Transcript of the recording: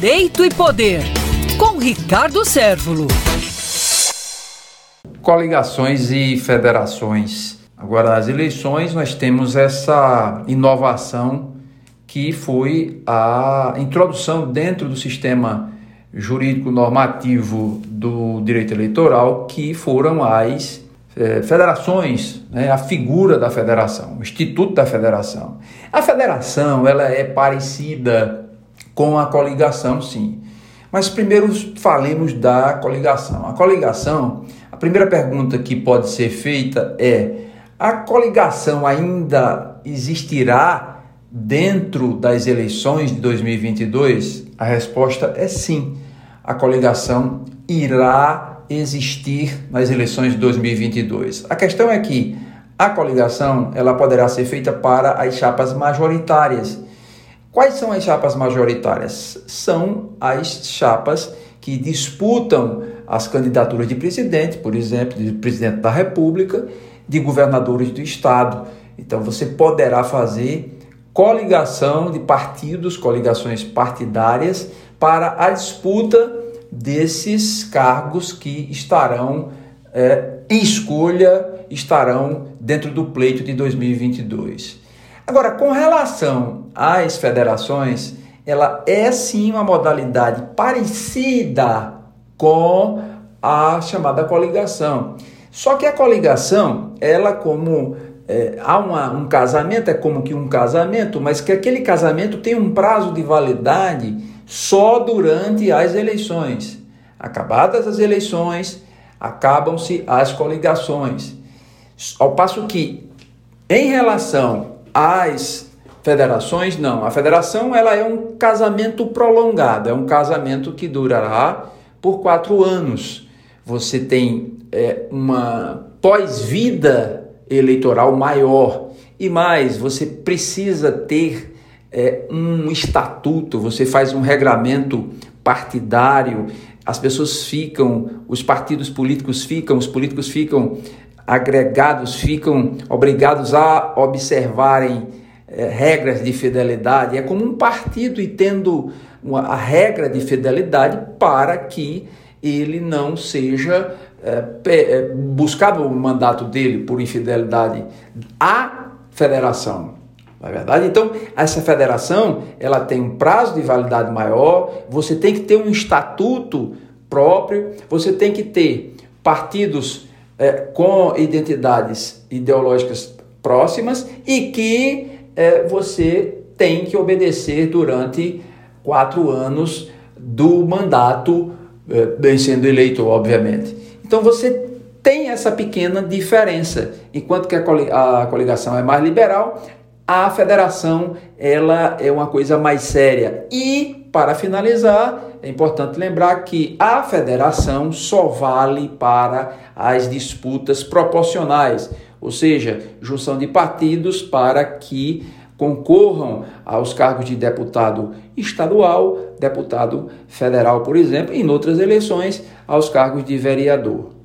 Direito e Poder, com Ricardo Sérvulo. Coligações e federações. Agora, nas eleições, nós temos essa inovação que foi a introdução dentro do sistema jurídico normativo do direito eleitoral, que foram as é, federações, né, a figura da federação, o instituto da federação. A federação ela é parecida com a coligação, sim. Mas primeiro falemos da coligação. A coligação, a primeira pergunta que pode ser feita é: a coligação ainda existirá dentro das eleições de 2022? A resposta é sim. A coligação irá existir nas eleições de 2022. A questão é que a coligação ela poderá ser feita para as chapas majoritárias. Quais são as chapas majoritárias? São as chapas que disputam as candidaturas de presidente, por exemplo, de presidente da República, de governadores do estado. Então você poderá fazer coligação de partidos, coligações partidárias para a disputa desses cargos que estarão é, em escolha, estarão dentro do pleito de 2022. Agora, com relação às federações, ela é sim uma modalidade parecida com a chamada coligação. Só que a coligação, ela como é, há uma, um casamento, é como que um casamento, mas que aquele casamento tem um prazo de validade só durante as eleições. Acabadas as eleições, acabam-se as coligações. Ao passo que, em relação às federações, não. A federação ela é um casamento prolongado, é um casamento que durará por quatro anos. Você tem é, uma pós-vida eleitoral maior e mais, você precisa ter é, um estatuto, você faz um regramento partidário, as pessoas ficam, os partidos políticos ficam, os políticos ficam agregados, ficam obrigados a observarem é, regras de fidelidade. É como um partido e tendo uma, a regra de fidelidade para que ele não seja é, é, buscado o mandato dele por infidelidade à federação. Não é verdade? Então, essa federação, ela tem um prazo de validade maior, você tem que ter um estatuto próprio, você tem que ter partidos é, com identidades ideológicas próximas e que é, você tem que obedecer durante quatro anos do mandato, é, bem sendo eleito, obviamente. Então, você tem essa pequena diferença. Enquanto que a coligação é mais liberal, a federação ela é uma coisa mais séria. E, para finalizar, é importante lembrar que a federação só vale para as disputas proporcionais, ou seja, junção de partidos para que concorram aos cargos de deputado estadual, deputado federal, por exemplo, e em outras eleições aos cargos de vereador.